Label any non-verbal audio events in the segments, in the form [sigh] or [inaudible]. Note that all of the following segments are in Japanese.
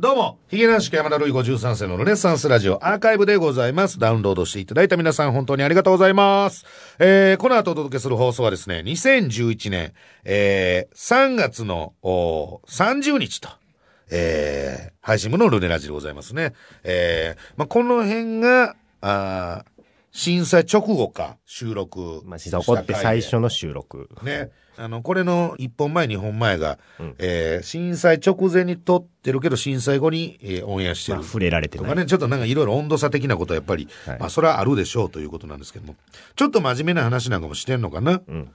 どうも、ヒゲ男子山田るい53世のルネッサンスラジオアーカイブでございます。ダウンロードしていただいた皆さん本当にありがとうございます。えー、この後お届けする放送はですね、2011年、えー、3月のお30日と、えー、配信部のルネラジでございますね。えー、まあ、この辺が、あー震災直後か、収録。まあ、震災起こって最初の収録。ね。あの、これの1本前、2本前が、うんえー震災直前に撮ってるけど、震災後に、えーオンエアしてる。まあ、触れられてない。とかね、ちょっとなんかいろいろ温度差的なことはやっぱり、はいまあそれはあるでしょうということなんですけども、ちょっと真面目な話なんかもしてんのかな、うん。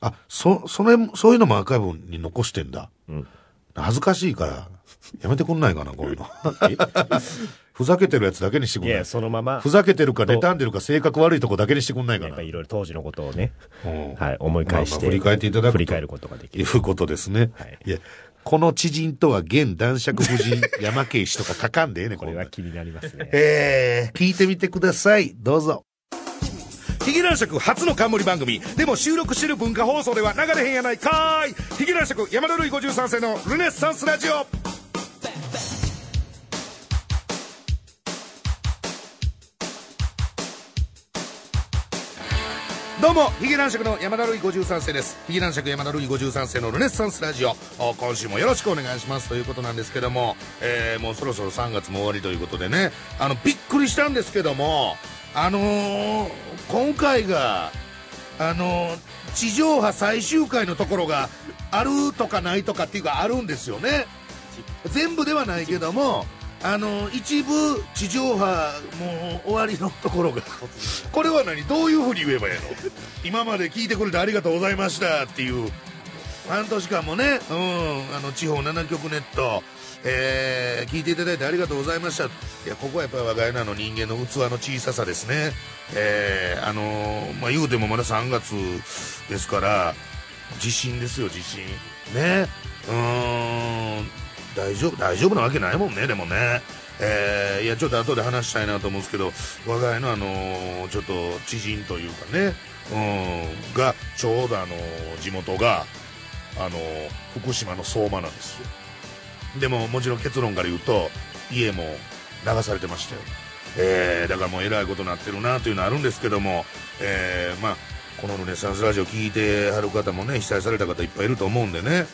あ、そ、それ、そういうのもアーカイブに残してんだ。うん。恥ずかしいから、やめてくんないかな、こういうの。[laughs] ふざけてるやつだけにしてくんないいや、。そのまま、ふざけてるか、妬んでるか、性格悪いとこだけにしてくんないかなやっぱ。りいろいろ当時のことをね、うんはい、思い返して、まあまあ振り返っていただくと振り返ることができいる。うことですね。はいいや、この知人とは現男爵夫人山慶氏とか書かんでええねん [laughs] これこんなんは気になりますね。えー、聞いてみてください。どうぞ。ヒゲ男爵初の冠番組。でも収録してる文化放送では流れへんやないかーい。ヒゲ男爵山田るい53世のルネッサンスラジオ。どうも、ヒゲ男爵の山田るい53世です。ヒゲ男爵山田るい53世のルネッサンスラジオ。今週もよろしくお願いしますということなんですけども、えー、もうそろそろ3月も終わりということでね、あの、びっくりしたんですけども、あのー、今回が、あのー地上波最終回のところがあるとかないとかっていうかあるんですよね。全部ではないけども、あの一部地上波もう終わりのところが [laughs] これは何？どういうふうに言えばいいの？今まで聞いてくれてありがとうございましたっていう。半年間もね、うん、あの地方7局ネット、えー聞いていただいてありがとうございました。いやここはやっぱり我が家の人間の器の小ささですね。えーあのーまあ言うてもまだ3月ですから地震ですよ地震。ね。うーん大丈夫大丈夫なわけないもんねでもね。えーいやちょっと後で話したいなと思うんですけど我が家のあのーちょっと知人というかねうんがちょうどあのー地元があの福島の相馬なんです。よでももちろん結論から言うと家も流されてましたよ、えーだからもうえらいことになってるなというのはあるんですけども、えーまあこのルネサンスラジオ聞いてはる方もね被災された方いっぱいいると思うんでね、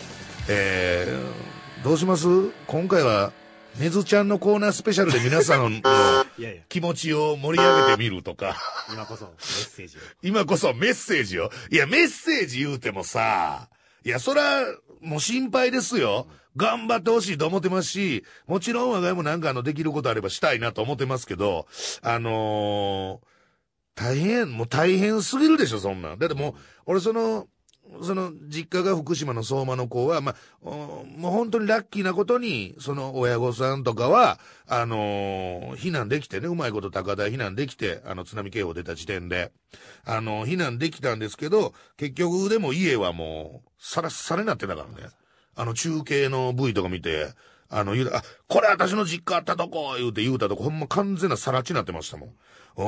えーどうします？今回はねずちゃんのコーナースペシャルで皆さんの [laughs] 気持ちを盛り上げてみるとか今こそメッセージを。今こそメッセージを。いや、メッセージ言うてもさ、いや、そら、もう心配ですよ。頑張ってほしいと思ってますし、もちろん我が家もなんかあの、できることあればしたいなと思ってますけど、あのー大変、もう大変すぎるでしょ、そんなん。だってもう、俺その、その、実家が福島の相馬の子は、まあ、もう本当にラッキーなことに、その親御さんとかは、あのー避難できてね、うまいこと高台避難できて、あの、津波警報出た時点で、あの、避難できたんですけど、結局でも家はもう、さらさらになってたからね。あの、中継の V とか見て、あの、言うた、あ、これ私の実家あったとこ言うて言うたとこ、ほんま完全なさら地になってましたもん。う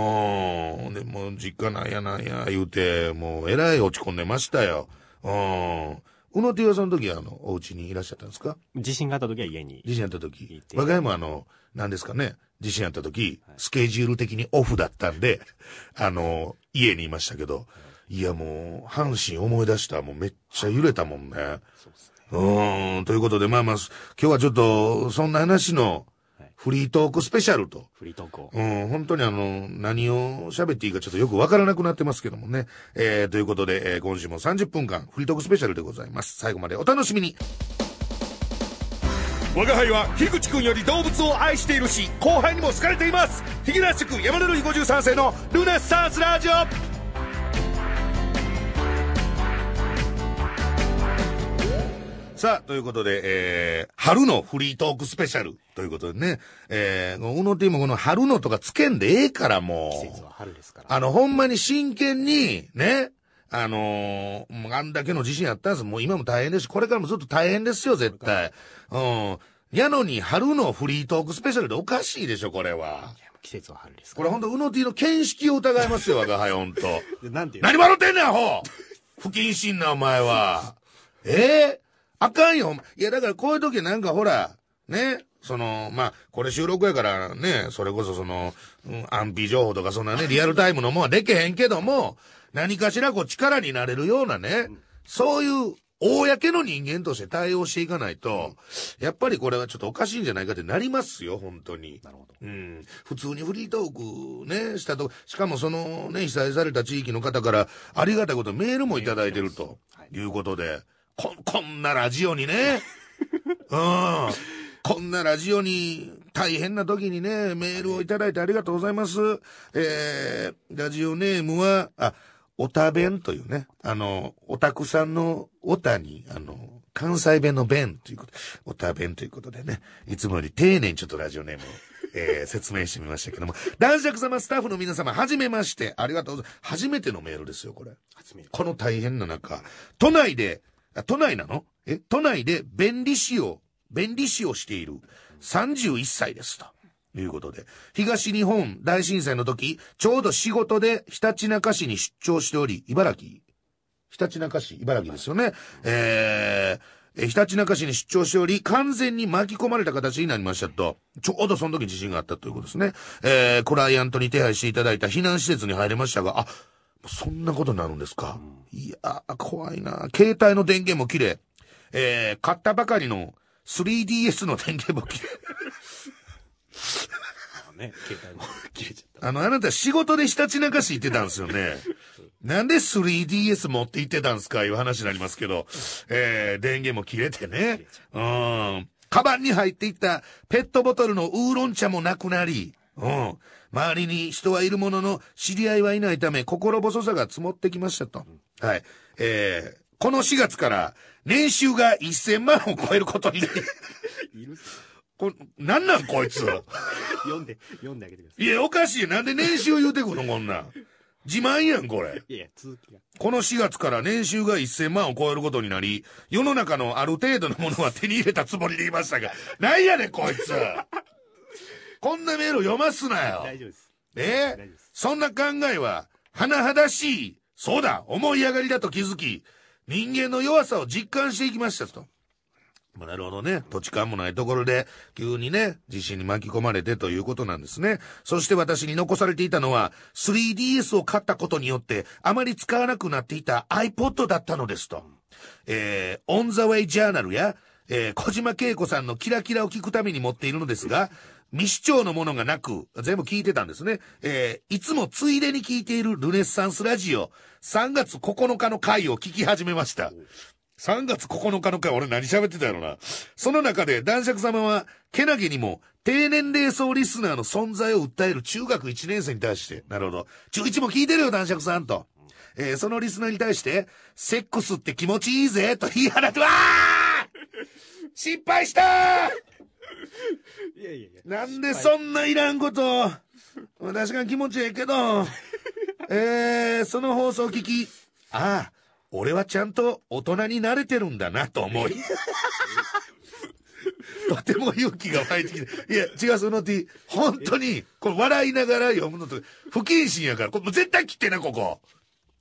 ーん。で、もう実家なんやなんや言うて、もうえらい落ち込んでましたよ。うん。うのてぃわさんの時は、あの、お家にいらっしゃったんですか？地震があった時は家に。地震あった時い。て我が家もあの、何ですかね、地震あった時、スケジュール的にオフだったんで、[laughs] あの、家にいましたけど、いやもう、阪神思い出したらもうめっちゃ揺れたもんね。そうですね。うーん、ということで、まあまあ、今日はちょっと、そんな話のはいフリートークスペシャルと。フリートークを。うん、本当にあの、何を喋っていいかちょっとよくわからなくなってますけどもね。えー、ということで、えー今週も30分間、フリートークスペシャルでございます。最後までお楽しみに。我が輩は、樋口くんより動物を愛しているし、後輩にも好かれています。ヒゲラッシュ君山田るい53世のルネッサンスラジオさあ、ということで、えー、春のフリートークスペシャルということでね、えー、うのてぃもこの春のとかつけんでええからもう。季節は春ですから。あの、ほんまに真剣に、ね、あのーあんだけの自信あったんです。もう今も大変ですし、これからもずっと大変ですよ、絶対。うん。やのに、春のフリートークスペシャルでおかしいでしょ、これは。季節は春ですかこれほんと、うのてぃの見識を疑いますよ、我が輩、ほんと。ら。でなんていう何笑ってんねん、アホ不謹慎な、お前は。[laughs] ええあかんよ。いや、だからこういう時なんかほら、ね、その、まあ、これ収録やからね、それこそその、うん安否情報とかそんなね、[laughs] リアルタイムのもんはでけへんけども、何かしらこう力になれるようなね、そういう、公の人間として対応していかないと、やっぱりこれはちょっとおかしいんじゃないかってなりますよ、本当に。なるほど。うん、普通にフリートークね、したと、しかもそのね、被災された地域の方からありがたいことメールもいただいてるとはいいうことで、こ、こんなラジオにね、[laughs] うん、こんなラジオに大変な時にね、メールをいただいてありがとうございます。えー、ラジオネームは、あ、おた弁というね、あの、おたくさんのおたに、あの、関西弁の弁ということ、おた弁ということでね、いつもより丁寧にちょっとラジオネームを、えー説明してみましたけども、[laughs] 男爵様スタッフの皆様、はじめまして、ありがとうございます。初めてのメールですよ、これ。初めて。この大変な中、都内で、あ都内なの？え？都内で便利士を、便利士をしている31歳ですと。いうことで。東日本大震災の時、ちょうど仕事でひたちなか市に出張しており、茨城ひたちなか市、茨城ですよね。えー、えひたちなか市に出張しており、完全に巻き込まれた形になりましたと。ちょうどその時地震があったということですね。えー、クライアントに手配していただいた避難施設に入れましたが、あ、そんなことになるんですか？いや、怖いな。携帯の電源も切れ、えー、買ったばかりの 3DS の電源も切れ。あね、携帯も切れちゃった。あの、あなた仕事でひたちなか市行ってたんですよね。なんで 3DS 持って行ってたんすか？いう話になりますけど、えー、電源も切れてね。うん。カバンに入っていったペットボトルのウーロン茶もなくなり、うん。周りに人はいるものの、知り合いはいないため、心細さが積もってきましたと。はい。えー、この4月から、年収が1000万を超えることにいるこなんなんこいつ。読んで、読んであげてください。いや、おかしい。なんで年収言うてくんのこんなん。自慢やん、これ。いやいや、続きが。この4月から年収が1000万を超えることになり、世の中のある程度のものは手に入れたつもりでいましたが、なんやねん、こいつ。こんなメール読ますなよ。大丈夫です。え大丈夫です。そんな考えは、甚だしい、そうだ、思い上がりだと気づき、人間の弱さを実感していきましたと。まあ、なるほどね。土地勘もないところで、急にね、地震に巻き込まれてということなんですね。そして私に残されていたのは、3DS を買ったことによって、あまり使わなくなっていた iPod だったのですと。えー、オンザウェイジャーナルや、えー、小島恵子さんのキラキラを聞くために持っているのですが、未視聴のものがなく、全部聞いてたんですね。えー、いつもついでに聞いているルネッサンスラジオ、3月9日の回を聞き始めました。3月9日の回、俺何喋ってたやろな。その中で男爵様は、けなげにも、低年齢層リスナーの存在を訴える中学1年生に対して、なるほど。中1も聞いてるよ、男爵さんと。えーそのリスナーに対して、セックスって気持ちいいぜ、と言い放って、わー失敗したーいやいやいや。なんでそんないらんこと。確かに気持ちええけど、[laughs] えー、その放送を聞き、ああ、俺はちゃんと大人になれてるんだなと思い。[laughs] とても勇気が湧いてきて。いや、違う、その T、本当に、これ笑いながら読むのと、不謹慎やから、これ絶対切ってな、ここ。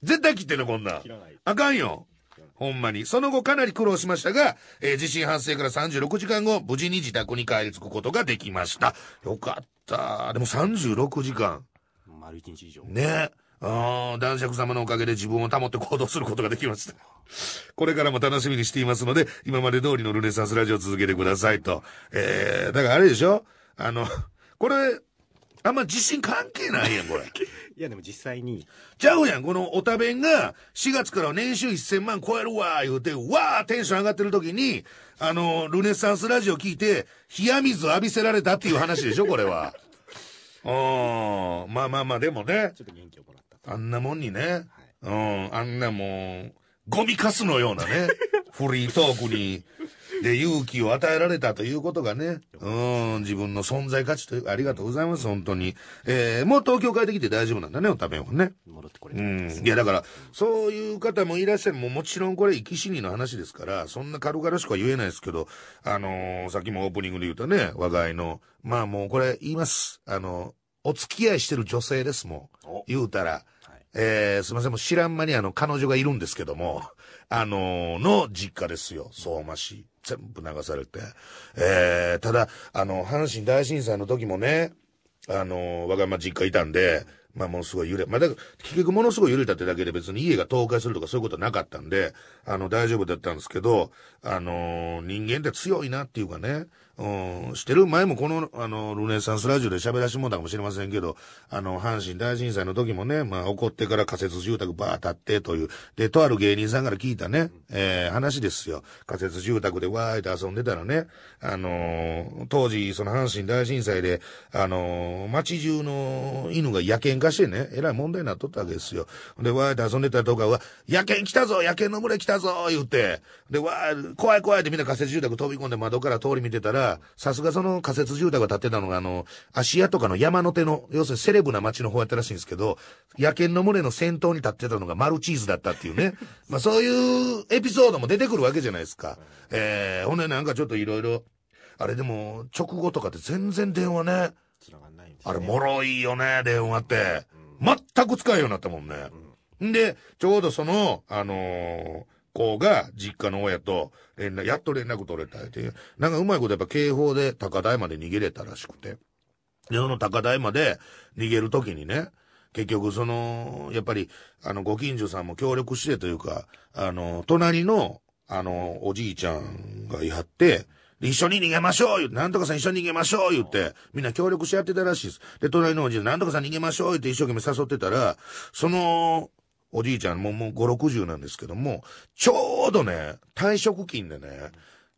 絶対切ってな、こんな。あかんよ。ほんまに。その後かなり苦労しましたが、えー地震発生から36時間後、無事に自宅に帰り着くことができました。よかった。でも36時間。丸一日以上。ね。ああ、男爵様のおかげで自分を保って行動することができました。これからも楽しみにしていますので、今まで通りのルネサンスラジオを続けてくださいと。えー、だからあれでしょ？あの、これ、あんま地震関係ないやん、これ。[laughs] いや、でも実際に、ちゃうやん、このおたべんが、4月から年収1000万超えるわ、言うて、わーテンション上がってる時に、あの、ルネサンスラジオ聞いて、冷や水浴びせられたっていう話でしょ、[laughs] これは。うん、まあまあまあ、でもね、ちょっと元気をもらったと。あんなもんにね、うん、あんなもう、ゴミカスのようなね、[laughs] フリートークに、で、勇気を与えられたということがね、うん、自分の存在価値というか、ありがとうございます、本当に。えー、もう東京帰ってきて大丈夫なんだね、おたべんはね。戻ってこれたうん。いや、だから、そういう方もいらっしゃる。もうもちろんこれ、生き死にの話ですから、そんな軽々しくは言えないですけど、あのーさっきもオープニングで言うとね、我が家の、まあもうこれ言います。あの、お付き合いしてる女性ですもん。お言うたら。はい。えー、すみません、もう知らん間にあの、彼女がいるんですけども、あのーの実家ですよ、相馬市。全部流されて。えー、ただ、あの、阪神大震災の時もね、あの、我がま実家いたんで、まあものすごい揺れ、まあだから結局ものすごい揺れたってだけで別に家が倒壊するとかそういうことはなかったんで、あの大丈夫だったんですけど、あの人間って強いなっていうかね、うん、してる前もこの、あの、ルネサンスラジオで喋らしもらったかもしれませんけど、あの、阪神大震災の時もね、まあ、起こってから仮設住宅バー立ってという、で、とある芸人さんから聞いたね、えー、話ですよ。仮設住宅でわーって遊んでたらね、あのー、当時、その阪神大震災で、あのー、街中の犬が野犬化してね、えらい問題になっとったわけですよ。で、わーって遊んでたとかは、野犬来たぞ野犬の群れ来たぞ言って、で、わー、怖い怖いってみんな仮設住宅飛び込んで窓から通り見てたら、さすがその仮設住宅が建ってたのが、あの、芦屋とかの山の手の、要するにセレブな街の方やったらしいんですけど、野犬の群れの先頭に立ってたのがマルチーズだったっていうね。[laughs] まあそういうエピソードも出てくるわけじゃないですか。えー、ほんでなんかちょっといろいろ、あれでも、直後とかって全然電話ね。繋がんないんです、ね、あれ、もろいよね、電話って。全く使えるようになったもんね。んで、ちょうどその、あのー子が実家の親と連絡、やっと連絡取れたって、なんかうまいことやっぱ警報で高台まで逃げれたらしくて。で、その高台まで逃げるときにね、結局その、やっぱり、あの、ご近所さんも協力してというか、あの、隣の、あの、おじいちゃんがいはって、一緒に逃げましょう言って、なんとかさん一緒に逃げましょう言って、みんな協力し合ってたらしいです。で、隣のおじいちゃん、なんとかさん逃げましょう言って一生懸命誘ってたら、その、おじいちゃんももう5、60なんですけども、ちょうどね、退職金でね、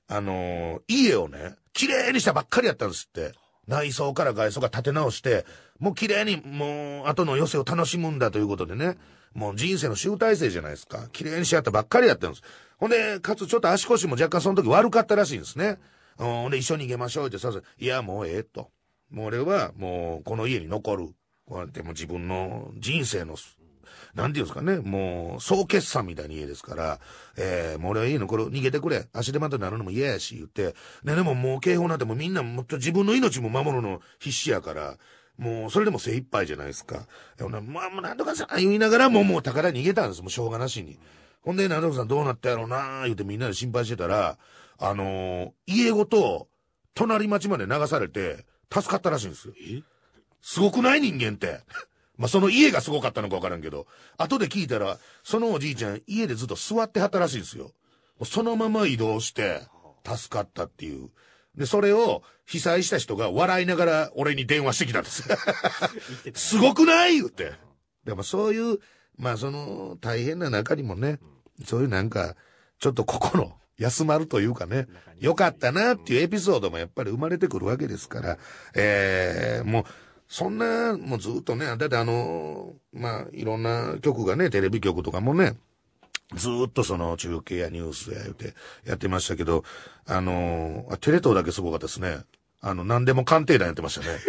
あのー、家をね、綺麗にしたばっかりやったんですって。内装から外装が立て直して、もう綺麗に、もう、後の余生を楽しむんだということでね、もう人生の集大成じゃないですか。綺麗にしやったばっかりやったんです。ほんで、かつちょっと足腰も若干その時悪かったらしいんですね。ほんで、一緒に行けましょうってさ、いや、もうええと。もう俺は、もう、この家に残る。こうやってもう自分の人生のなんていうんですかね、もう、総決算みたいな家ですから、えー、もう俺はいいの、これ逃げてくれ。足手まとになるのも嫌やし、言って。ね、でももう警報なんてもうみんなもっと自分の命も守るの必死やから、もう、それでも精一杯じゃないですか。まあ、もうなんとかさ、言いながらもう、もう宝逃げたんです。もうしょうがなしに。ほんで、なんとかさんどうなったやろうな言うてみんなで心配してたら、あのー、家ごと、隣町まで流されて、助かったらしいんですよ。すごくない人間って。まあ、その家がすごかったのかわからんけど、後で聞いたら、そのおじいちゃん、家でずっと座ってはったらしいですよ。そのまま移動して、助かったっていう。で、それを被災した人が笑いながら俺に電話してきたんです。[laughs] すごくない？言って。でもそういう、まあその大変な中にもね、そういうなんか、ちょっと心休まるというかね、よかったなっていうエピソードもやっぱり生まれてくるわけですから、えー、もう、そんな、もうずっとね、だってあの、まあ、いろんな曲がね、テレビ局とかもね、ずっとその中継やニュースや言うてやってましたけど、あの、テレ東だけすごかったですね。あの、何でも鑑定団やってましたね。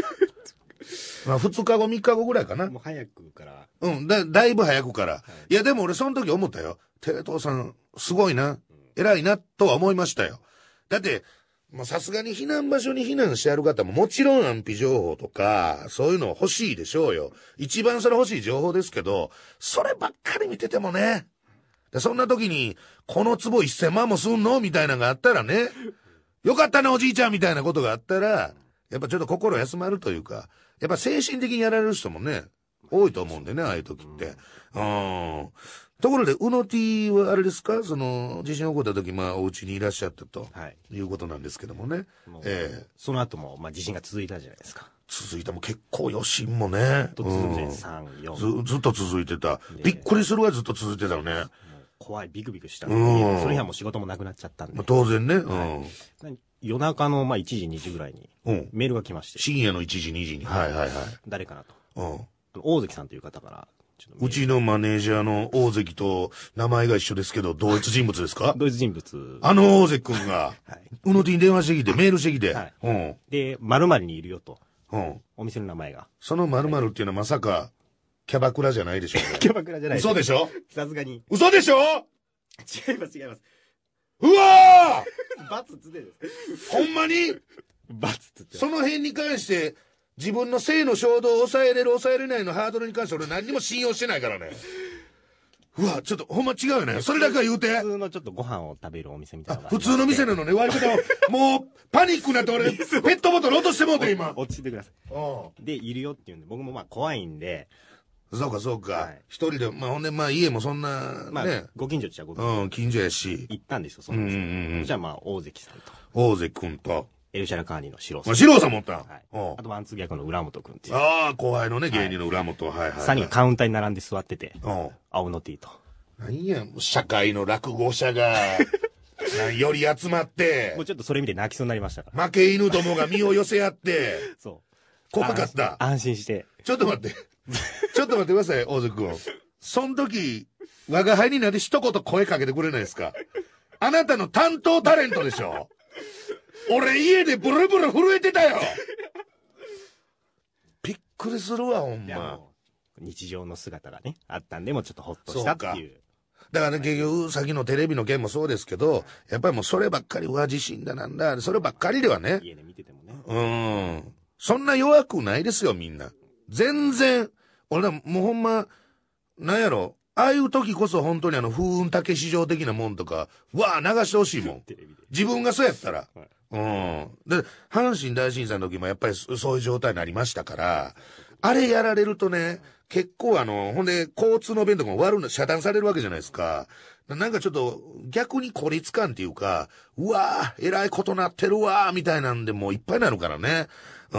[laughs] まあ、二日後、三日後ぐらいかな。もう早くから。うん、だ、だいぶ早くから。はい、いや、でも俺その時思ったよ。テレ東さん、すごいな。偉いな、とは思いましたよ。だって、もうさすがに避難場所に避難してある方ももちろん安否情報とか、そういうの欲しいでしょうよ。一番それ欲しい情報ですけど、そればっかり見ててもね。でそんな時に、この壺1000万もすんのみたいなのがあったらね、よかったねおじいちゃんみたいなことがあったら、やっぱちょっと心休まるというか、やっぱ精神的にやられる人もね、多いと思うんでね、ああいう時って。うん。ところで、うの T はあれですか？その、地震起こった時、まあ、お家にいらっしゃったと、はい、いうことなんですけどもね。もええー、その後も、まあ、地震が続いたじゃないですか。続いたも結構余震もね。と続いて、3、4。ず、ずっと続いてた。びっくりするぐらいずっと続いてたよね。怖い、ビクビクした。うん。その日はもう仕事もなくなっちゃったんで。まあ、当然ね。うん。夜中の、まあ、1時、2時ぐらいに、メールが来まして。深夜の1時、2時に。はいはいはい。誰かなと。うん。大関さんという方から、うちのマネージャーの大関と名前が一緒ですけど、同一人物ですか？[laughs] 同一人物。あの大関君が、はい、うのてに電話してきて、メールしてきて。はい。うん。で、〇〇にいるよと。うん。お店の名前が。その〇〇っていうのはまさか、キャバクラじゃないでしょう、[laughs] キャバクラじゃない嘘でしょ？さすがに。嘘でしょ？違います違います。うわー [laughs] バツつでです。ほんまに？バツつって。その辺に関して、自分の性の衝動を抑えれる抑えれないのハードルに関して俺何にも信用してないからね。うわ、ちょっとほんま違うよね。それだけは言うて。普通のちょっとご飯を食べるお店みたいな普通の店なのね、割り方を。[laughs] もう、パニックになって俺、ペットボトル落としてもうて、今。落ち着いてください。で、いるよって言うんで、僕もまあ怖いんで。そうか、そうか。一、はい、人で、まあほんで、まあ家もそんな、ね。まあ、ご近所っちゃご近所。うん、近所やし。行ったんですよ、その店。うんうんうん。じゃあまあ、大関さんと。大関君と。エルシャラカーニの四郎さん。四郎さん持ったはい。あとワンツー逆の浦本君っていう。ああ、後輩のね、芸人の浦本。はい、はいはい3人がカウンターに並んで座ってて。青の T と。何や、社会の落語者が、[laughs] より集まって。もうちょっとそれ見て泣きそうになりましたから。負け犬どもが身を寄せ合って。[laughs] そう。怖かった。安心して。ちょっと待って。[laughs] ちょっと待ってください、大関君。そん時、我が輩になって一言声かけてくれないですか？あなたの担当タレントでしょ？俺家でブルブル震えてたよ [laughs] びっくりするわ、ほんま。日常の姿がね、あったんで、もちょっとほっとしたっていう。だからね、結局、先のテレビの件もそうですけど、やっぱりもうそればっかり、うわ、地震だなんだ、そればっかりではね。家で見ててもね。うん。そんな弱くないですよ、みんな。全然、俺らもうほんま、なんやろ、ああいう時こそ本当にあの、風雲竹市場的なもんとか、わあ、流してほしいもん。自分がそうやったら。はいうん。で、阪神大震災の時もやっぱりそういう状態になりましたから、あれやられるとね、結構あの、ほんで、交通の便とかも悪の、遮断されるわけじゃないですか。なんかちょっと、逆に孤立感っていうか、うわぁ、偉いことなってるわーみたいなんでもういっぱいになるからね。う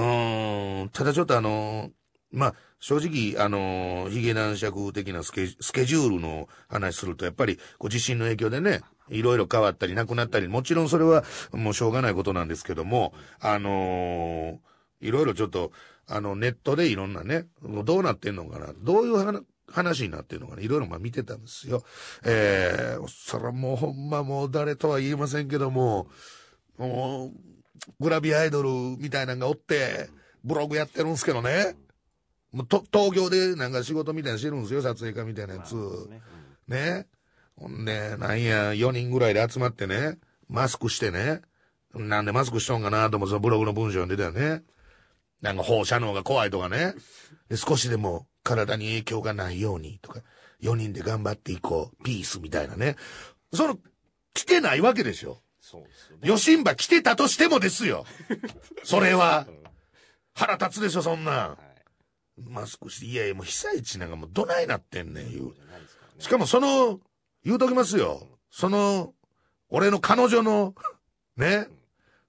ん、ただちょっとあの、まあ、正直、あの、ヒゲ男爵的なスケスケジュールの話すると、やっぱり、こう、地震の影響でね、いろいろ変わったり、なくなったり、もちろんそれはもうしょうがないことなんですけども、あのー、いろいろちょっと、あの、ネットでいろんなね、どうなってんのかな、どういう話になってんのかな、いろいろまあ見てたんですよ。えー、そらもうほんまもう誰とは言いませんけども、もう、グラビアアイドルみたいなのがおって、ブログやってるんですけどね。もうと、東京でなんか仕事みたいなしてるんですよ、撮影家みたいなやつ。ね。ね。ほんで、なんや、4人ぐらいで集まってね、マスクしてね。なんでマスクしとんかなと思そのブログの文章に出たよね。なんか放射能が怖いとかね。で少しでも体に影響がないようにとか、4人で頑張っていこう、ピースみたいなね。その、来てないわけでしょ。そうですよ、ね。ヨシンバ来てたとしてもですよ。それは。腹立つでしょ、そんなん。はいマスクして、いやいや、もう被災地なんかもうどないなってんねん、言う。しかもその、言うときますよ。その、俺の彼女の、ね、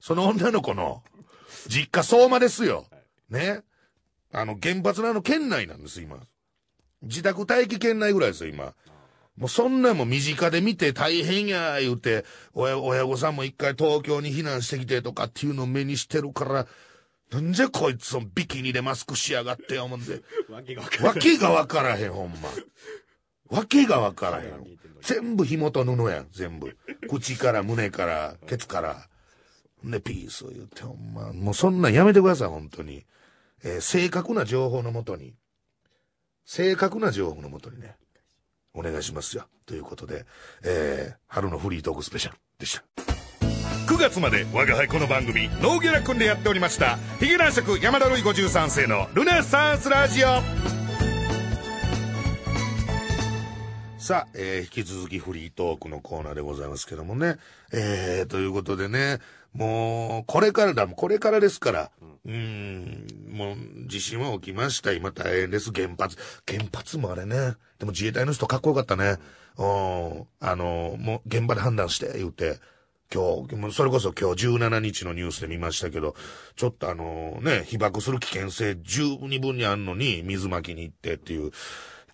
その女の子の、実家相馬ですよ。ね。あの、原発のあの県内なんです、今。自宅待機圏内ぐらいですよ、今。もうそんなも身近で見て大変や、言うて、親、親御さんも一回東京に避難してきてとかっていうのを目にしてるから、なんじゃこいつビキニでマスクしやがって思うんで。わけがわからへん。ほんま。わけがわからへん。全部紐と布やん、全部。口から胸から、ケツから。ね、ピース言って、ほんま。もうそんなんやめてください、本当に。えー、正確な情報のもとに。正確な情報のもとにね。お願いしますよ。ということで、えー、春のフリートークスペシャルでした。9月まで我が輩この番組ノーギャラ君でやっておりましたヒゲ男爵山田るい53世のルネサンスラジオさあ、えー、引き続きフリートークのコーナーでございますけどもね。えー、ということでね、もう、これからだ、これからですから。うん、もう、地震は起きました。今大変です。原発。原発もあれね。でも自衛隊の人かっこよかったね。うん、あの、もう現場で判断して、言うて。今日、それこそ今日17日のニュースで見ましたけど、ちょっとあのね、被爆する危険性十二分にあんのに水まきに行ってっていう、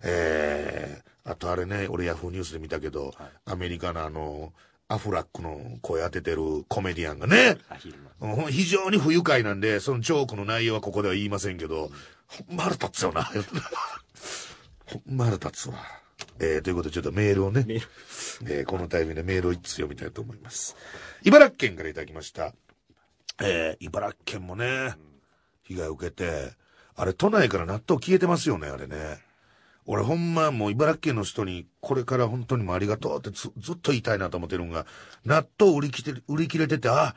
えー、あとあれね、俺ヤフーニュースで見たけど、はい、アメリカのあの、アフラックの声当ててるコメディアンがね、非常に不愉快なんで、そのジョークの内容はここでは言いませんけど、ほんま腹立つよな。[laughs] ほんま腹立つわ。えー、ということでちょっとメールをね、えー、このタイミングでメールを一通読みたいと思います。茨城県からいただきました。えー、茨城県もね、被害を受けて、あれ都内から納豆消えてますよね、あれね。俺ほんまもう茨城県の人にこれから本当にもありがとうってずっと言いたいなと思ってるんが、納豆売り切れ、売り切れてて、あ、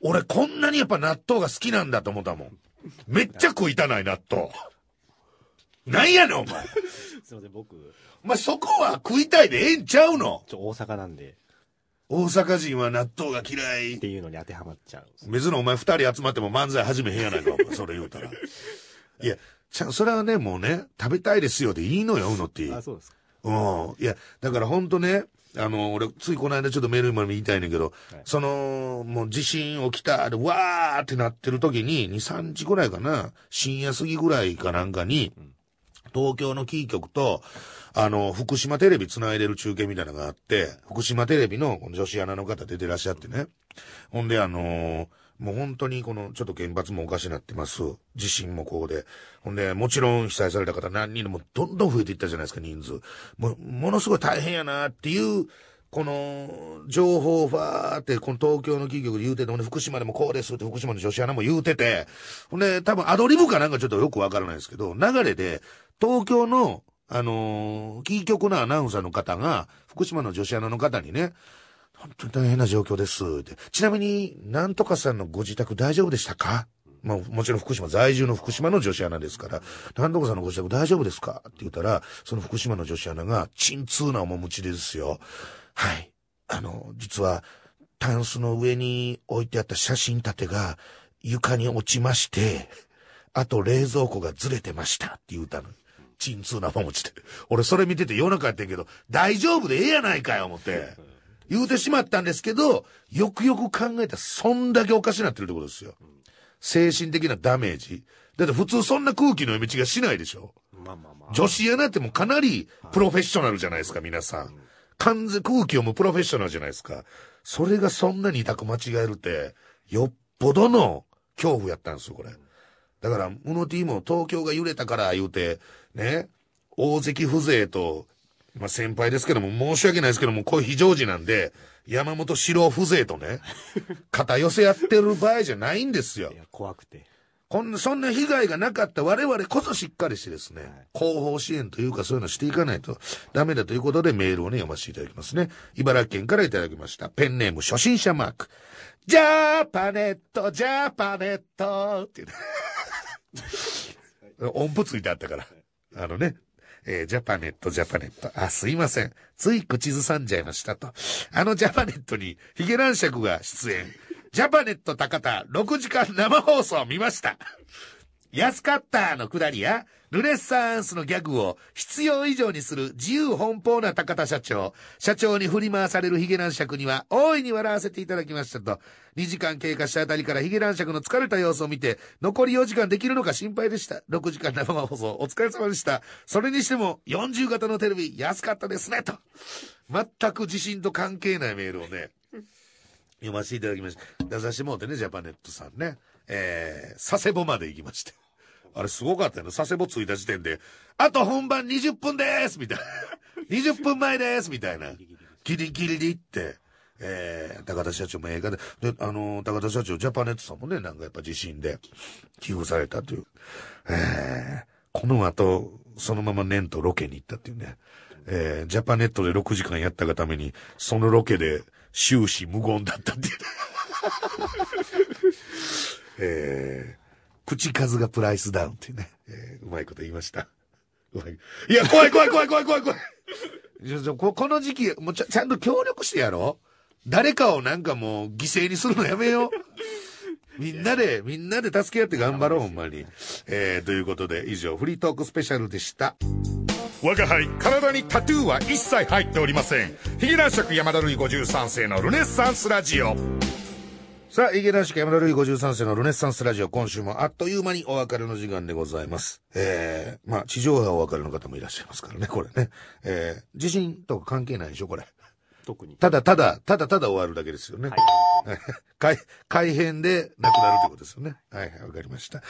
俺こんなにやっぱ納豆が好きなんだと思ったもん。めっちゃ食いたない納豆。なんやねん、お前。[laughs] すいません、僕、お前そこは食いたいでええんちゃうの？ちょ、大阪なんで、大阪人は納豆が嫌いっ。ていうのに当てはまっちゃう。別にお前二人集まっても漫才始めへんやないか、[laughs] それ言うたら。いや、ちゃん、それはね、もうね、食べたいですよでいいのよ、うのって。あ、そうですか。うん。いや、だから本当ね、あの、俺、ついこの間ちょっとメールも言いたいねんけど、はいその、もう地震起きた、で、わーってなってる時に、2、3時ぐらいかな、深夜過ぎぐらいかなんかに、東京のキー局と、あの、福島テレビ繋いでる中継みたいなのがあって、福島テレビのこの女子アナの方出てらっしゃってね。ほんで、あのーもう本当にこの、ちょっと原発もおかしなってます。地震もこうで。ほんで、もちろん被災された方何人でもどんどん増えていったじゃないですか、人数。もう、ものすごい大変やなっていう、この、情報をファーって、この東京の企業で言うてて、ほんで、福島でもこうですって、福島の女子アナも言うてて、ほんで、多分アドリブかなんかちょっとよくわからないですけど、流れで、東京の、あのーキー局のアナウンサーの方が、福島の女子アナの方にね、本当に大変な状況ですって。ちなみに、なんとかさんのご自宅大丈夫でしたか？まあ、もちろん福島在住の福島の女子アナですから、なんとかさんのご自宅大丈夫ですか？って言ったら、その福島の女子アナが、鎮痛な面持ちですよ。はい。あの、実は、タンスの上に置いてあった写真立てが床に落ちまして、あと冷蔵庫がずれてましたって言うたの。鎮痛な面持ちで。俺それ見てて夜中やってんけど、大丈夫でええやないかよ、思って。言うてしまったんですけど、よくよく考えたらそんだけおかしなってるってことですよ。精神的なダメージ。だって普通そんな空気の読み違いしないでしょ。まあまあまあ。女子アナってもうかなりプロフェッショナルじゃないですか、皆さん。完全空気読むプロフェッショナルじゃないですか。それがそんなに痛く間違えるって、よっぽどの恐怖やったんですよ、これ。だから、ムノティも東京が揺れたから言うて、ね、大関風情と、まあ先輩ですけども、申し訳ないですけども、こういう非常時なんで、山本四郎風情とね、肩寄せやってる場合じゃないんですよい。や、怖くて。こんな、そんな被害がなかった我々こそしっかりしてですね、はい後方支援というかそういうのしていかないとダメだということでメールをね、読ませていただきますね。茨城県からいただきました。ペンネーム初心者マーク。ジャパネット、ジャパネットっていうね。[laughs] 音符ついてあったから。あのね。えージャパネット、ジャパネット。あ、すいません。つい口ずさんじゃいましたと。あのジャパネットにヒゲラン尺が出演。ジャパネット高田6時間生放送見ました。安かったのくだりや、ルネッサンスのギャグを必要以上にする自由奔放な高田社長。社長に振り回されるヒゲ男爵には大いに笑わせていただきましたと。2時間経過したあたりからヒゲ男爵の疲れた様子を見て、残り4時間できるのか心配でした。6時間生放送お疲れ様でした。それにしても40型のテレビ安かったですね、と。全く地震と関係ないメールをね、読ませていただきました。出させてもらってね、ジャパネットさんね。えー、佐世保まで行きまして。あれすごかったよね。佐世保着いた時点で、あと本番20分ですみたいな。20分前ですみたいな。ギリギリで行って、えー、高田社長も映画で、で、あのー高田社長、ジャパネットさんもね、なんかやっぱ地震で寄付されたという。えー、この後、そのまま年とロケに行ったっていうね。えー、ジャパネットで6時間やったがために、そのロケで終始無言だったって。[laughs] えー、口数がプライスダウンっていうね、えーうまいこと言いました。うまい。いや、怖い怖い怖い怖い怖い怖い。ちょちょここの時期、もうちゃちゃんと協力してやろう。誰かをなんかもう犠牲にするのやめよう。みんなで、みんなで助け合って頑張ろう、ほんまに。えー、ということで、以上、フリートークスペシャルでした。我が輩、体にタトゥーは一切入っておりません。ヒゲ男爵山田るい53世のルネッサンスラジオ。さあ、池田式山田るい53世のルネッサンスラジオ、今週もあっという間にお別れの時間でございます。えー、まあ、地上波お別れの方もいらっしゃいますからね、これね。えー、地震とか関係ないでしょ、これ。特に。ただただ、ただただ終わるだけですよね。はい。[laughs] 改、改変でなくなるということですよね。はいはい、わかりました。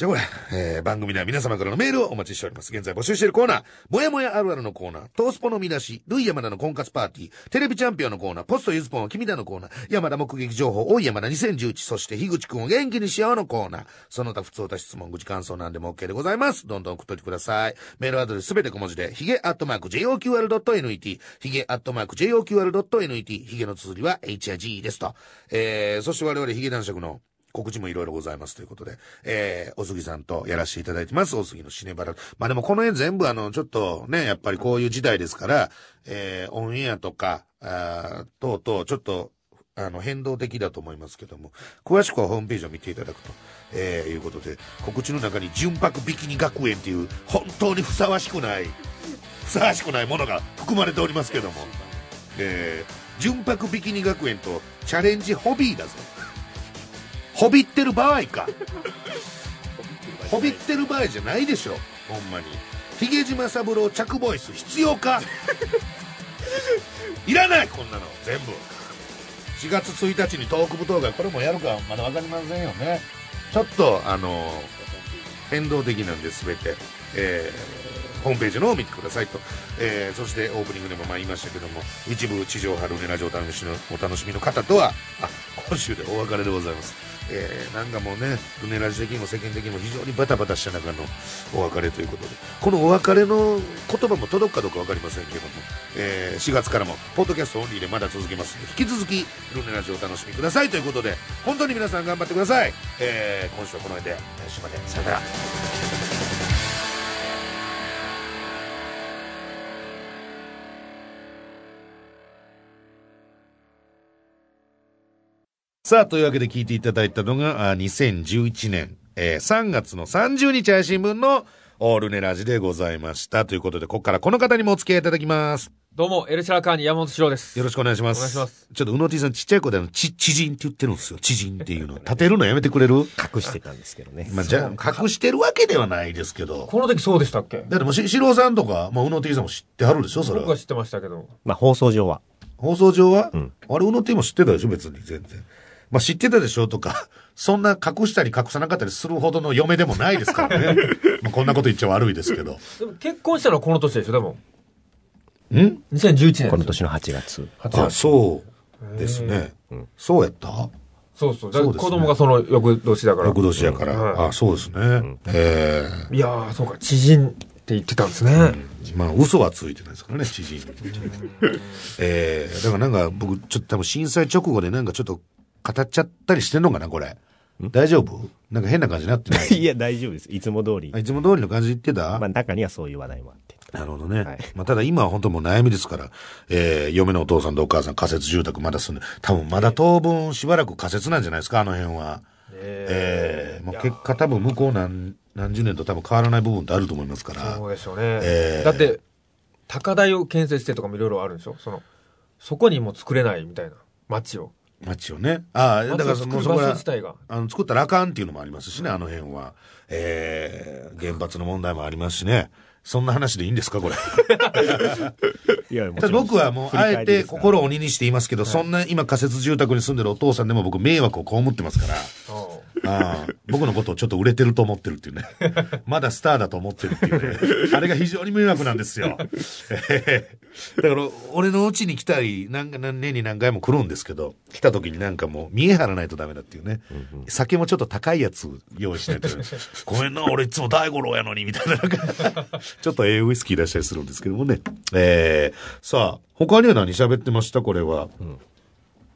じゃあこれ、えー、番組では皆様からのメールをお待ちしております。現在募集しているコーナー、もやもやあるあるのコーナー、トースポの見出し、ルイ山田の婚活パーティー、テレビチャンピオンのコーナー、ポストゆずぽんは君だのコーナー、山田目撃情報、おい山田2011、そして樋口くんを元気にしようのコーナー、その他普通た質問、口感想なんでも OK でございます。どんどん送っといてください。メールアドレスすべて小文字で、ヒゲアットマーク JOQR.net、ヒゲアットマーク JOQR.net、ヒゲの綴りは HIG ですと。えー、そして我々ヒゲ男爵の告知もいろいろございますということで、えー、お杉さんとやらせていただいてます。お杉のシネバラ。まあでもこの辺全部あの、ちょっとね、やっぱりこういう時代ですから、えー、オンエアとか、あ等々、ちょっと、あの、変動的だと思いますけども、詳しくはホームページを見ていただくと、えー、いうことで、告知の中に純白ビキニ学園っていう、本当にふさわしくない、ふさわしくないものが含まれておりますけども、えー、純白ビキニ学園とチャレンジホビーだぞ。ホビってる場合か。[laughs] ホビってる場合じゃないでしょ、ほんまに。ヒゲ島三郎着ボイス必要か。[laughs] いらないこんなの。全部。4月1日にトーク部動画これもやるか。まだ分かりませんよね。ちょっとあの変動的なんで全て、えー、ホームページのを見てくださいと、えー、そしてオープニングでもまあ言いましたけども。一部地上波ルネラジオお楽しみのお楽しみの方とはあ今週でお別れでございますえー、なんかもうね、ルネラジ的にも世間的にも非常にバタバタした中のお別れということで、このお別れの言葉も届くかどうか分かりませんけども、えー、4月からも、ポッドキャストオンリーでまだ続けますので、引き続き、ルネラジをお楽しみくださいということで、本当に皆さん頑張ってください。えー、今週はこの辺で、来週まで。さよなら。さあ、というわけで聞いていただいたのが、2011年、えー、3月の30日配信分のオールネラジでございました。ということで、ここからこの方にもお付き合いいただきます。どうも、エルシャラカーニ山本志郎です。よろしくお願いします。お願いします。ちょっと、うの T さんちっちゃい子であの、ち、知人って言ってるんですよ。知人っていうの。立てるのやめてくれる？隠してたんですけどね。まあ、じゃあ、隠してるわけではないですけど。この時そうでしたっけ？だってもう、し、しろさんとか、まあ、うの T さんも知ってはるでしょそれ僕は知ってましたけど。まあ、放送上は。放送上は、うん、あれ、うの T も知ってたでしょ別に、全然。まあ知ってたでしょとか、[laughs] そんな隠したり隠さなかったりするほどの嫁でもないですからね。[laughs] まあこんなこと言っちゃ悪いですけど。でも結婚したのはこの年でしょ、でも。ん ?2011 年。この年の8月。8月。あ、そうですね。そうやった？そうそう。そうね、子供がその翌年だから。翌年やから。はい、あ、そうですね。うん、ええー、いやー、そうか、知人って言ってたんですね。うん、まあ、嘘はついてないですからね、知人。ええー、だからなんか僕、ちょっと多分震災直後でなんかちょっと語っちゃったりしてんのかな、これ。大丈夫？なんか変な感じになってない？[laughs] いや、大丈夫です。いつも通り。いつも通りの感じ言ってた？まあ、中にはそういう話題もあって。なるほどね。はい、まあ、ただ今は本当もう悩みですから、えー、嫁のお父さんとお母さん仮設住宅まだ住んで、多分まだ当分しばらく仮設なんじゃないですか、あの辺は。えー、えー、もう結果多分向こう何、何十年と多分変わらない部分ってあると思いますから。そうでしょうね。えー、だって、高台を建設してとかもいろいろあるんでしょ？その、そこにも作れないみたいな街を。街をね。ああ、だからその、そこら、あの、作ったらあかんっていうのもありますしね、あの辺は。えー、原発の問題もありますしね。そんな話でいいんですか、これ。[laughs] いや、僕はもう、あえて心を鬼にしていますけど、そんな今仮設住宅に住んでるお父さんでも僕迷惑を被ってますから。あ僕のことをちょっと売れてると思ってるっていうね。[laughs] まだスターだと思ってるっていうね。あれが非常に迷惑なんですよ。[laughs] だから、俺の家に来たり、なんか年に何回も来るんですけど、来た時になんかもう見え張らないとダメだっていうね。うんうん、酒もちょっと高いやつ用意しないと。ごめんな、俺いつも大五郎やのに、みたいな。ちょっとええウイスキー出したりするんですけどもね。えー、さあ、他には何喋ってました？これは。うん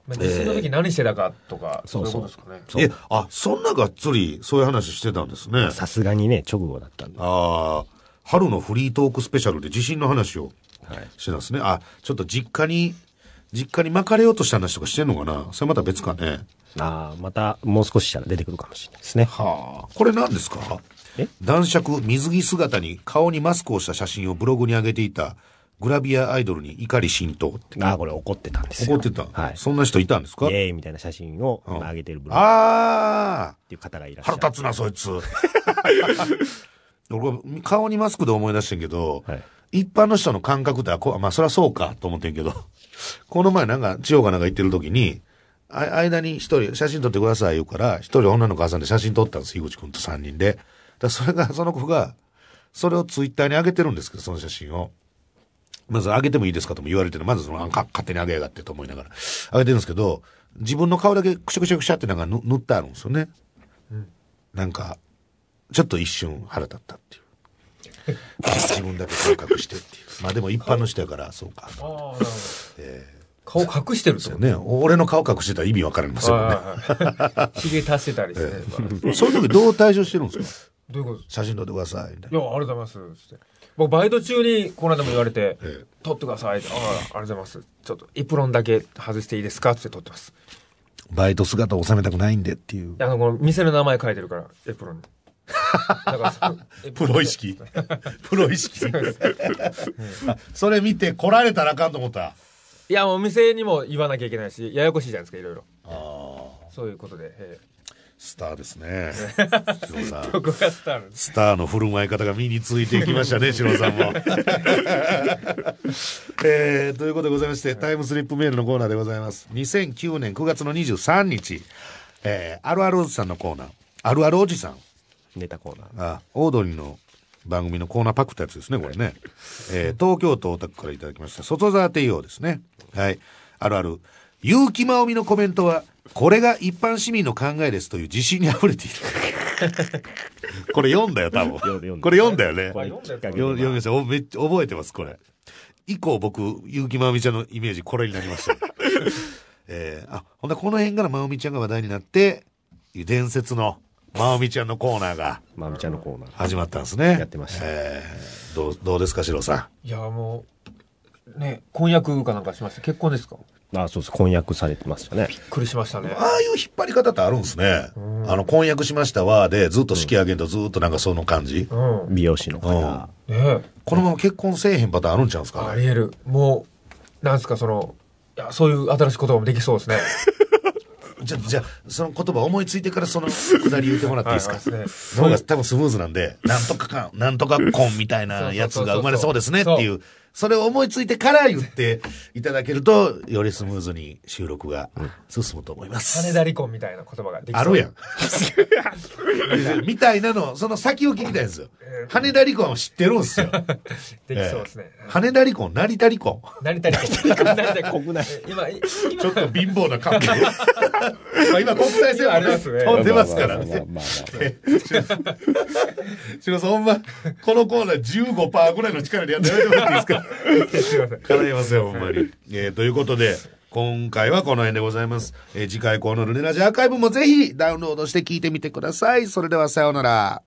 まあ、地震の時何してたかとか、えー、そうそうですかね。え、あ、そんながっつりそういう話してたんですね。さすがにね、直後だったんで。ああ、春のフリートークスペシャルで地震の話をしてたんですね。はい、あ、ちょっと実家に、実家に巻かれようとした話とかしてんのかな？それまた別かね。ああ、またもう少ししたら出てくるかもしれないですね。はあ。これ何ですか？え？男爵水着姿に顔にマスクをした写真をブログに上げていたグラビアアイドルに怒り浸透って。ああ、これ怒ってたんですよ。怒ってた？はい。そんな人いたんですか？イェーイみたいな写真を上げてるブログ。ああっていう方がいらっしゃる。腹立つな、そいつ。[laughs] 俺、顔にマスクで思い出してんけど、はい、一般の人の感覚ってこ、まあ、そりゃそうかと思ってんけど、[laughs] この前なんか、千代がなんか言ってる時に、あ間に一人、写真撮ってください言うから、一人女の子さんで写真撮ったんです、井口くんと三人で。だそれが、その子が、それをツイッターに上げてるんですけど、その写真を。まず上げてもいいですかとも言われてる。まずその、勝手に上げやがってと思いながら。上げてるんですけど、自分の顔だけくしゃくしゃくしゃってなんか塗ってあるんですよね。うん、なんか、ちょっと一瞬腹立ったっていう。自分だけ顔隠してっていう。まあでも一般の人やから、そうか。あ。えー顔隠してるってこと？ね。俺の顔隠してたら意味わかりますよね。ひげ足してたりしてね。[laughs] そういう時どう対処してるんですか？どういうこと？写真撮ってくださいいや、ありがとうございます。僕、バイト中に、この間も言われて、撮ってくださいって。ああ、ありがとうございます。ちょっと、エプロンだけ外していいですか？って撮ってます。バイト姿を収めたくないんでっていう。あの、この店の名前書いてるから、エプロンに。[laughs] だからそのプロ意識 [laughs] プロ意識それ見て来られたらあかんと思った。いや、もう店にも言わなきゃいけないし、ややこしいじゃないですか、いろいろ。そういうことで。えスターですね。シロさんえここがスター。スターの振る舞い方が身についていきましたね、[laughs] シロさんも。[laughs] えーということでございまして、タイムスリップメールのコーナーでございます。2009年9月の23日、えーあるあるおじさんのコーナー、あるあるおじさん。ネタコーナー。あ、オードリーの番組のコーナーパクったやつですね、これね。えー東京都大田区からいただきました、外沢帝王ですね。はい。あるある。結城まおみのコメントは、これが一般市民の考えですという自信に溢れている。[laughs] これ読んだよ、多分。[laughs] 読んだこれ読んだよね。読みましたおめっちゃ覚えてます、これ。以降僕、結城まおみちゃんのイメージこれになりました。[laughs] えー、あ、ほんでこの辺からまおみちゃんが話題になって、伝説のまおみちゃんのコーナーがまみちゃんのコーナー。始まったんですね。やってましたえーどう、どうですか、シロさいや、もう、ね、婚約かなんかしました。結婚ですか？あ、そうです。婚約されてましたね。くりしましたねん。。ああいう引っ張り方ってあるんですね。あの、婚約しましたわ、で、ずっと式挙げんとずっとなんかその感じ。うん。美容師の方。ねえ。このまま結婚せえへんパターンあるんちゃうんですかね？あり得る。もう、なんですか、その、いや、そういう新しい言葉もできそうですね。[laughs] じゃ、じゃあその言葉思いついてからそのくだり言ってもらっていいですか？その方が多分スムーズなんで、なんとかかん、なんとか婚みたいなやつが生まれそうですねっていう、それを思いついてから言っていただけると、よりスムーズに収録が進むと思います。羽田離婚みたいな言葉ができそう。あるやん。[laughs] みたいなの、その先を聞きたいんですよ。羽田離婚は知ってるんですよ。[laughs] できそうですね。羽田離婚、成田離婚。成田離婚。成田国内。今、ちょっと貧乏な関係。まあ今国際線はありますね飛んでますからね。しろさん、ほんま、このコーナー15%ぐらいの力でやってやめてもらっていいですかすいません。叶いますよ、ほんまに。えーということで、今回はこの辺でございます。えー次回このルネラジアーカイブもぜひダウンロードして聞いてみてください。それではさようなら。